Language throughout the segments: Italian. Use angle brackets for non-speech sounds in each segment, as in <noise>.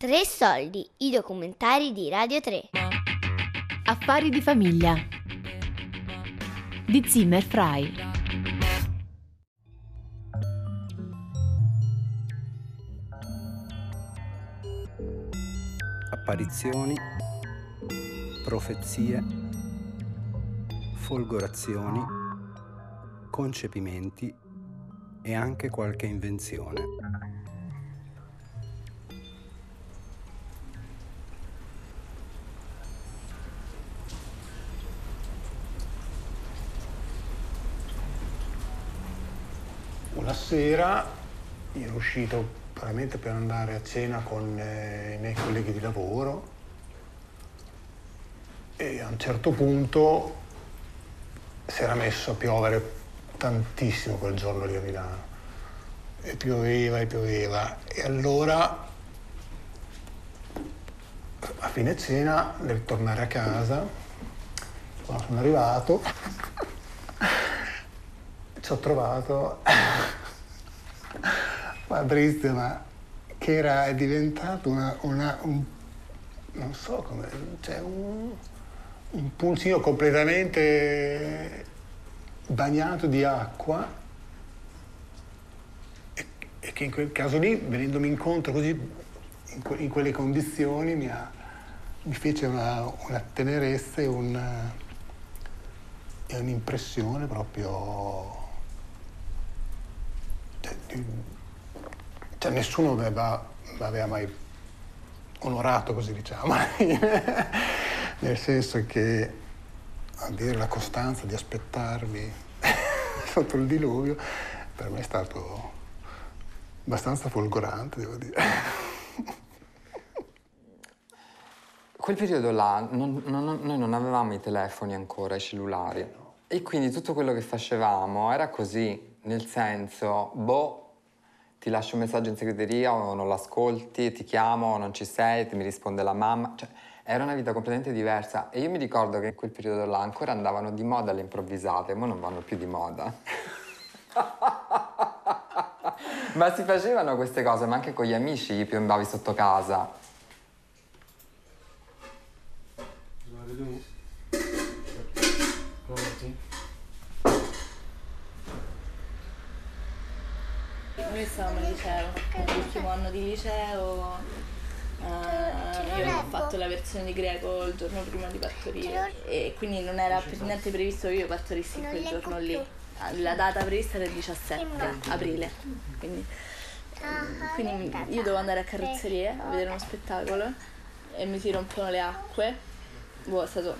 Tre soldi, i documentari di Radio 3. Affari di famiglia. Di Zimmer Fry. Apparizioni, profezie, folgorazioni, concepimenti e anche qualche invenzione. Sera ero uscito veramente per andare a cena con eh, i miei colleghi di lavoro e a un certo punto si era messo a piovere tantissimo quel giorno lì a Milano. E pioveva e pioveva. E allora, a fine cena, nel tornare a casa, quando sono arrivato, <laughs> ci ho trovato ma ma che era diventato una, una un, non so come, cioè un, un pulsino completamente bagnato di acqua. E, e, che in quel caso lì, venendomi incontro così in, que, in quelle condizioni, mi, ha, mi fece una, una tenerezza e, un, un'impressione proprio cioè, nessuno aveva, aveva mai onorato, così diciamo, <laughs> nel senso che avere la costanza di aspettarmi <laughs> sotto il diluvio per me è stato abbastanza folgorante, devo dire. <laughs> Quel periodo là non, non, noi non avevamo i telefoni ancora, i cellulari. E quindi tutto quello che facevamo era così, nel senso, boh, ti lascio un messaggio in segreteria o non l'ascolti, ti chiamo, non ci sei, ti mi risponde la mamma. Cioè, era una vita completamente diversa e io mi ricordo che in quel periodo là ancora andavano di moda le improvvisate, ma non vanno più di moda. <laughs> ma si facevano queste cose, ma anche con gli amici gli piombavi sotto casa. Noi stavamo al liceo, l'ultimo anno di liceo. Uh, io ho fatto la versione di greco il giorno prima di partorire e quindi non era per niente previsto che io partorissi quel giorno lì. Ah, la data prevista era il 17 aprile. Quindi, quindi io dovevo andare a carrozzerie a vedere uno spettacolo e mi si rompono le acque. Boh, è stato,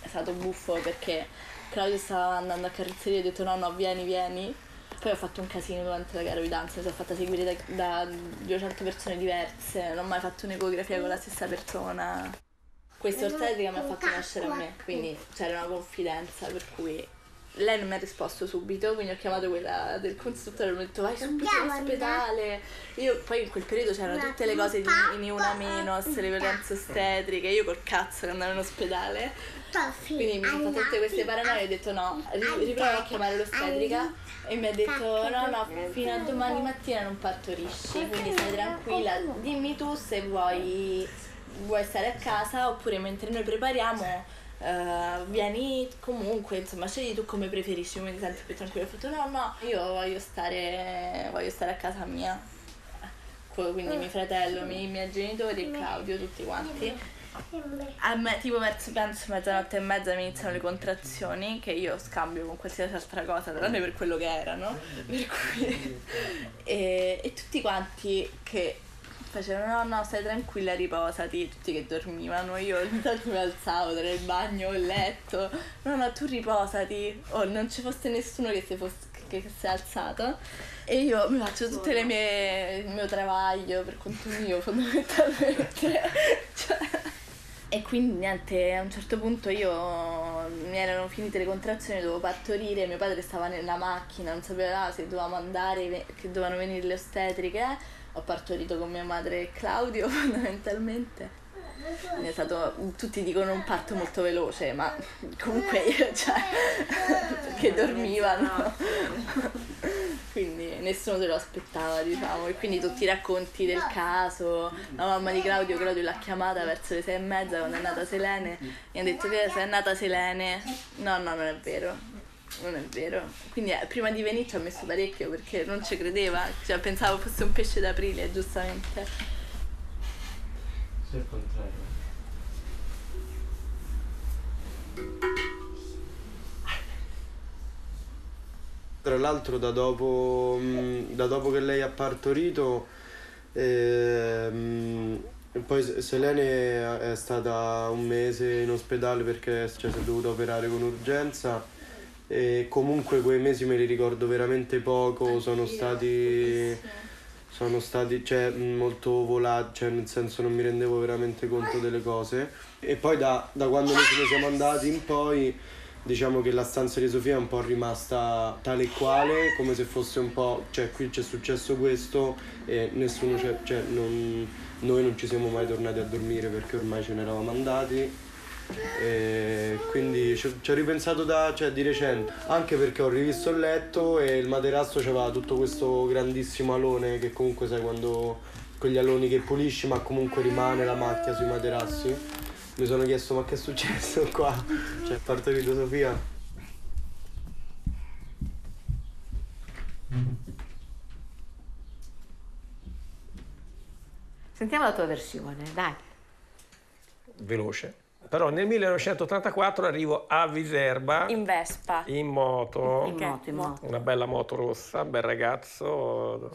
è stato buffo perché Claudio stava andando a carrozzeria e ho detto no no vieni vieni poi ho fatto un casino durante la gravidanza, mi sono fatta seguire da, da 200 persone diverse, non ho mai fatto un'ecografia con la stessa persona. Questa ortotetica mi ha fatto nascere a me, quindi c'era una confidenza per cui lei non mi ha risposto subito, quindi ho chiamato quella del consultore e mi ha detto vai subito in ospedale. Io poi in quel periodo c'erano tutte le cose di, di una menos, le violenze ostetriche, io col cazzo che andavo in ospedale. Quindi mi sono fatte tutte queste paranoie e ho detto no, riprovo a chiamare l'ostetrica e mi ha detto no no, fino a domani mattina non partorisci, quindi stai tranquilla, dimmi tu se vuoi, vuoi stare a casa oppure mentre noi prepariamo Uh, vieni comunque, insomma, scegli tu come preferisci, come ti senti più tranquillo. Ho fatto no, no, io voglio stare, voglio stare a casa mia. Quindi mio fratello, i miei genitori e Claudio, tutti quanti. A me, tipo verso penso mezzanotte e mezza mi iniziano le contrazioni che io scambio con qualsiasi altra cosa, tranne per quello che erano. Per cui, <laughs> e, e tutti quanti che facevano no no stai tranquilla riposati tutti che dormivano io intanto mi alzavo tra il bagno il letto no no tu riposati o oh, non ci fosse nessuno che si, fosse, che si è alzato e io mi faccio tutte le mie il mio travaglio per conto mio fondamentalmente <laughs> cioè, e quindi niente, a un certo punto io mi erano finite le contrazioni, dovevo partorire, mio padre stava nella macchina, non sapeva se dovevamo andare, che dovevano venire le ostetriche ho partorito con mia madre e Claudio <laughs> fondamentalmente. Stato, tutti dicono un parto molto veloce, ma comunque io, cioè, <laughs> perché dormivano. Quindi nessuno se lo aspettava, diciamo. E quindi tutti i racconti del caso, la mamma di Claudio, Claudio l'ha chiamata verso le sei e mezza quando è nata Selene, e ha detto che se è nata Selene. No, no, non è vero. Non è vero. Quindi eh, prima di venire ci ha messo parecchio perché non ci credeva, cioè, pensavo fosse un pesce d'aprile, giustamente. Sì, al contrario. Tra l'altro da dopo, mh, da dopo che lei ha partorito, ehm, e poi Se- Selene è stata un mese in ospedale perché cioè, si è dovuta operare con urgenza e comunque quei mesi me li ricordo veramente poco, sono stati, sono stati cioè, mh, molto volati, cioè, nel senso non mi rendevo veramente conto delle cose. E poi da, da quando noi ce ne siamo andati in poi diciamo che la stanza di Sofia è un po' rimasta tale e quale, come se fosse un po', cioè qui c'è successo questo e nessuno c'è, cioè non, noi non ci siamo mai tornati a dormire perché ormai ce ne eravamo andati. E quindi ci, ho ripensato da, cioè, di recente, anche perché ho rivisto il letto e il materasso aveva tutto questo grandissimo alone che comunque sai quando quegli aloni che pulisci ma comunque rimane la macchia sui materassi. Mi sono chiesto ma che è successo qua? Cioè, a parte filosofia. Sentiamo la tua versione, dai. veloce. Però nel 1984 arrivo a Viserba In Vespa. in moto, In moto, in moto. una bella moto rossa, bel ragazzo,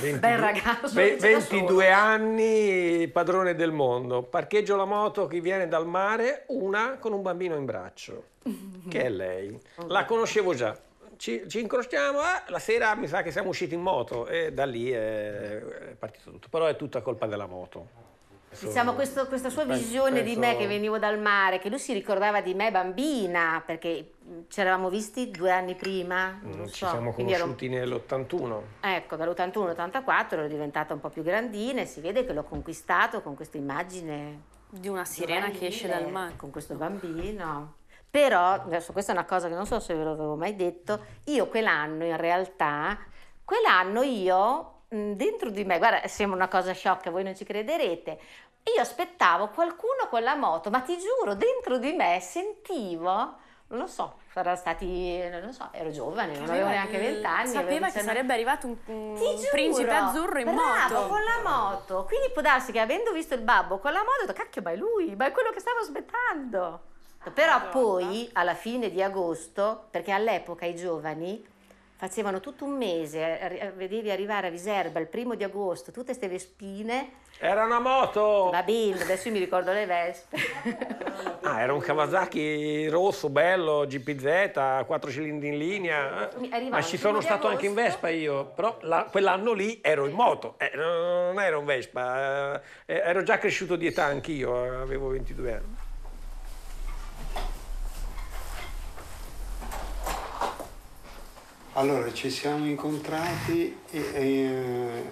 22, Bel ragazzo, ve- dice da 22 solo. anni, padrone del mondo. Parcheggio la moto che viene dal mare, una con un bambino in braccio, <laughs> che è lei. La conoscevo già. Ci, ci incrociamo, eh, la sera mi sa che siamo usciti in moto e da lì è, è partito tutto. Però è tutta colpa della moto. Diciamo questo- questa sua Penso- visione di me penso- che venivo dal mare, che lui si ricordava di me bambina, perché mh, ci eravamo visti due anni prima, non Mm, Ci so, siamo quindi ero- conosciuti nell'81. Ecco, dall'81 all'84 ero diventata un po' più grandina e si vede che l'ho conquistato con questa immagine Di una sirena che esce dal mare. Con questo bambino. Però, adesso questa è una cosa che non so se ve l'avevo mai detto, io quell'anno in realtà, quell'anno io dentro di me, guarda, sembra una cosa sciocca, voi non ci crederete, io aspettavo qualcuno con la moto, ma ti giuro, dentro di me sentivo, non lo so, saranno stati, non lo so, ero giovane, non avevo neanche vent'anni. Sapeva che 19 sarebbe arrivato un, un giuro, principe azzurro in bravo, moto. con la moto. Quindi può darsi che avendo visto il babbo con la moto, ho detto, cacchio, ma è lui, ma è quello che stavo aspettando. Però poi, alla fine di agosto, perché all'epoca i giovani facevano tutto un mese, arri- vedevi arrivare a Viserba il primo di agosto, tutte queste vespine, Era una moto! va bene, adesso mi ricordo le vespe. <laughs> Ah, era un Kawasaki rosso, bello, GPZ, 4 cilindri in linea. Mi- arrivava Ma ci sono stato anche in agosto. Vespa io, però la- quell'anno lì ero in moto, eh, non ero in Vespa, eh, ero già cresciuto di età anch'io, eh, avevo 22 anni. Allora, ci siamo incontrati e- e,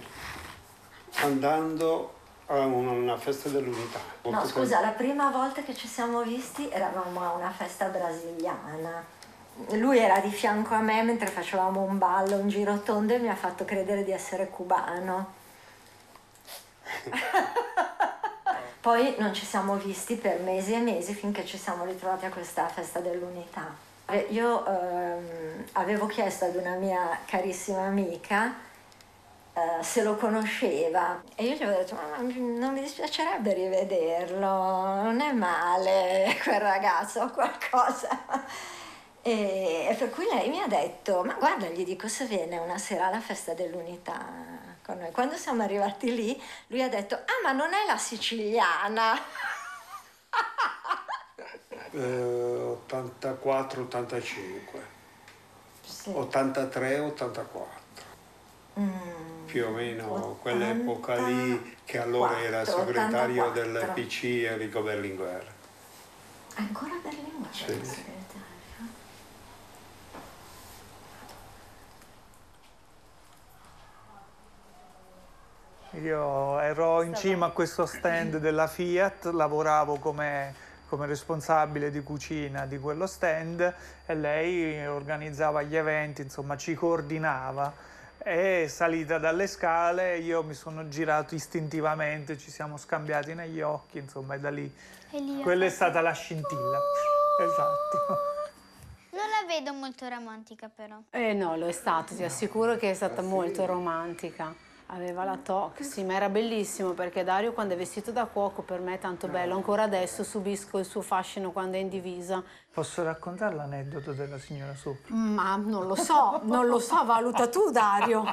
andando a una, una festa dell'unità. No, scusa, la prima volta che ci siamo visti eravamo a una festa brasiliana. Lui era di fianco a me mentre facevamo un ballo, un giro tondo e mi ha fatto credere di essere cubano. <laughs> Poi non ci siamo visti per mesi e mesi finché ci siamo ritrovati a questa festa dell'unità. Eh, Io ehm, avevo chiesto ad una mia carissima amica eh, se lo conosceva e io gli avevo detto ma non mi dispiacerebbe rivederlo, non è male <laughs> quel ragazzo o qualcosa. E, e per cui lei mi ha detto ma guarda gli dico se viene una sera alla festa dell'unità con noi. Quando siamo arrivati lì lui ha detto ah ma non è la siciliana. <laughs> Eh, 84-85, Sì. 83-84. Mm, Più o meno quell'epoca lì che allora era 84, segretario 84. del PC Enrico Berlinguer. ancora Berlinguer Sì. segretario. Io ero in cima a questo stand della Fiat, lavoravo come, come responsabile di cucina di quello stand e lei organizzava gli eventi, insomma ci coordinava. È salita dalle scale, io mi sono girato istintivamente, ci siamo scambiati negli occhi, insomma, e da lì. E Quella è fatto- stata la scintilla. Esatto. Non la vedo molto romantica però. Eh no, lo è stato, ti assicuro che è stata molto romantica. Aveva la toc, sì, ma era bellissimo perché Dario quando è vestito da cuoco per me è tanto bello. Ancora adesso subisco il suo fascino quando è in divisa. Posso raccontare l'aneddoto della signora sopra? Ma non lo so, non lo so, valuta tu Dario.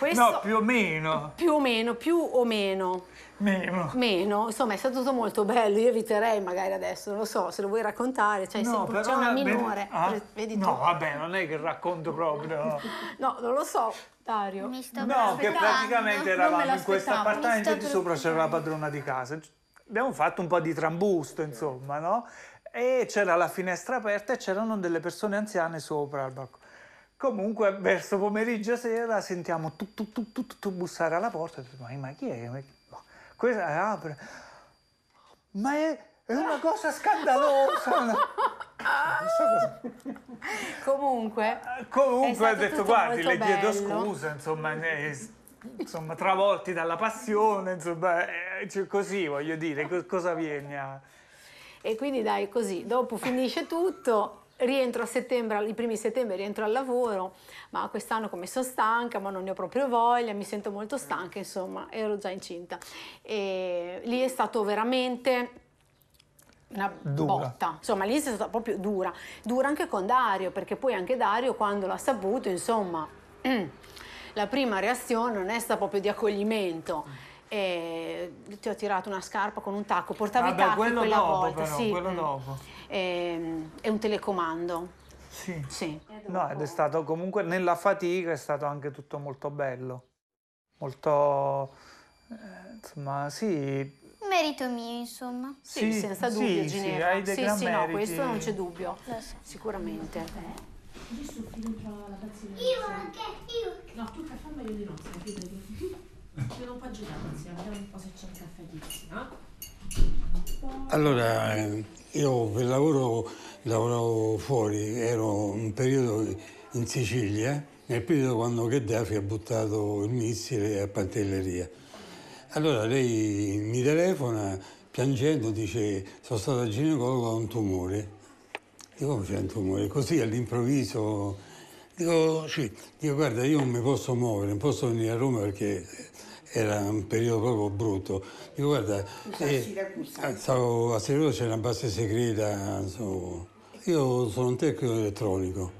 Questo No, più o meno. più o meno, più o meno. Meno. Meno, insomma è stato tutto molto bello, io eviterei magari adesso, non lo so, se lo vuoi raccontare, cioè, No, c'è una vedi- minore, ah, vedi. No, vabbè, non è che racconto proprio. <laughs> No, non lo so, Dario. Mi sto No, che praticamente eravamo in questo appartamento e di sopra c'era la padrona di casa. Abbiamo fatto un po' di trambusto, insomma, no? E c'era la finestra aperta e c'erano delle persone anziane sopra al balcone. Comunque, verso pomeriggio sera sentiamo tu, tu, tu, tu, tu, bussare alla porta. E ma, ma chi è? Questa apre. Ma è, è una cosa scandalosa. <laughs> Comunque, è Comunque stato detto, guardi, le chiedo bello." scusa, insomma, eh, insomma, travolti dalla passione, insomma, eh, cioè, così voglio dire, co- cosa viene a... E quindi dai, così, dopo finisce tutto, rientro a settembre, i primi settembre rientro al lavoro, ma quest'anno come sono stanca, ma non ne ho proprio voglia, mi sento molto stanca, insomma, ero già incinta. E lì è stato veramente una Dura. botta, insomma lì è stata proprio dura, dura anche con Dario, perché poi anche Dario quando l'ha saputo, insomma, la prima reazione non è stata proprio di accoglimento. E ti ho tirato una scarpa con un tacco, portavo i Vabbè, tacchi quello quella dopo volta, però, sì. quello mm. dopo. E, è un telecomando. Sì. Sì. No, ed è stato comunque, nella fatica è stato anche tutto molto bello, molto, eh, insomma, sì, Merito mio, insomma. Sì, Sì, senza sì, dubbio, sì, Ginevra. hai dei sì, gran sì, no, questo non c'è dubbio, so. sicuramente. Io anche, io. No, tu caffè meglio di no, sai, fidati. Un po' girare insieme, vediamo un po' se c'è un caffè di no? Allora, io per lavoro lavoravo fuori, ero un periodo in Sicilia, nel periodo quando Gheddafi ha buttato il missile a Pantelleria. Allora lei mi telefona piangendo, dice sono stato al ginecologo ho un tumore. Dico come c'è un tumore? Così all'improvviso, dico sì, dico guarda io non mi posso muovere, non posso venire a Roma perché era un periodo proprio brutto. Dico guarda, eh, eh, stavo a Siracusa c'era una base segreta, insomma. io sono un tecnico elettronico,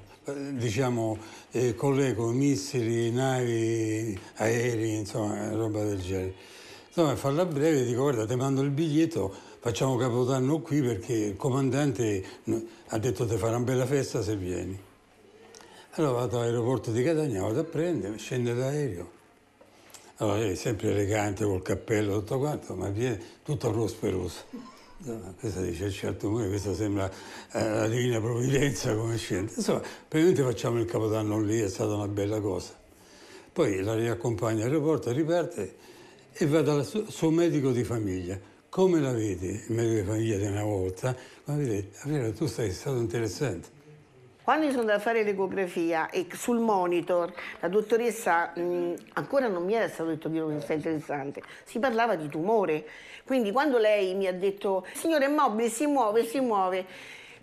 diciamo eh, collego missili, navi, aerei, insomma roba del genere. Insomma, a farla breve dico guarda ti mando il biglietto, facciamo capodanno qui perché il comandante ha detto ti farà una bella festa se vieni. Allora vado all'aeroporto di Catania, vado a prendere, scende l'aereo. Allora lei sempre elegante, col cappello, tutto quanto, ma viene tutto prosperoso. Insomma, questa dice certo amore, questa sembra eh, la divina provvidenza come scende. Insomma, praticamente facciamo il capodanno lì, è stata una bella cosa. Poi la riaccompagno all'aeroporto, riparte e va dal suo, medico di famiglia. Come la vedi, il medico di famiglia di una volta? Ma vedi, Avera, tu sei stato interessante. Quando sono andata a fare l'ecografia e sul monitor la dottoressa mh, ancora non mi era stato detto di una cosa interessante, si parlava di tumore. Quindi quando lei mi ha detto signore è mobile, si muove, si muove,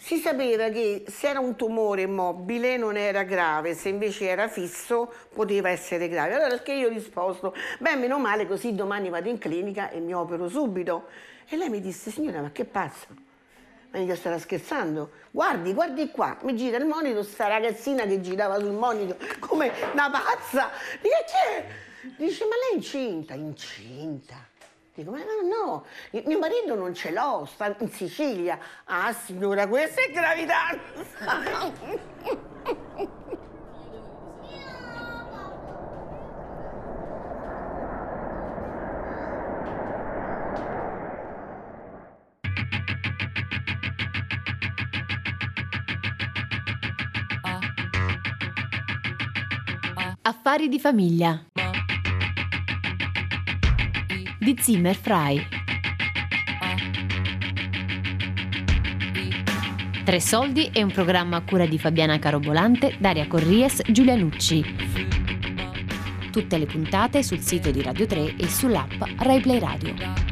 si sapeva che se era un tumore mobile non era grave, se invece era fisso poteva essere grave. Allora che io ho risposto, beh meno male così domani vado in clinica e mi opero subito. E lei mi disse signora ma che pazza? Ma mica starà scherzando? Guardi, guardi qua, mi gira il monitor, sta ragazzina che girava sul monitor come una pazza. Dice, chi è? Dice, ma lei è incinta? Incinta? Dico, ma no, no, mio marito non ce l'ho, sta in Sicilia. Ah, signora, questa è gravidanza. Affari di famiglia. Di Zimmer Frei. Tre soldi è un programma a cura di Fabiana Carobolante, Daria Corries, Giulia Nucci. Tutte le puntate sul sito di Radio 3 e sull'app RaiPlay Radio.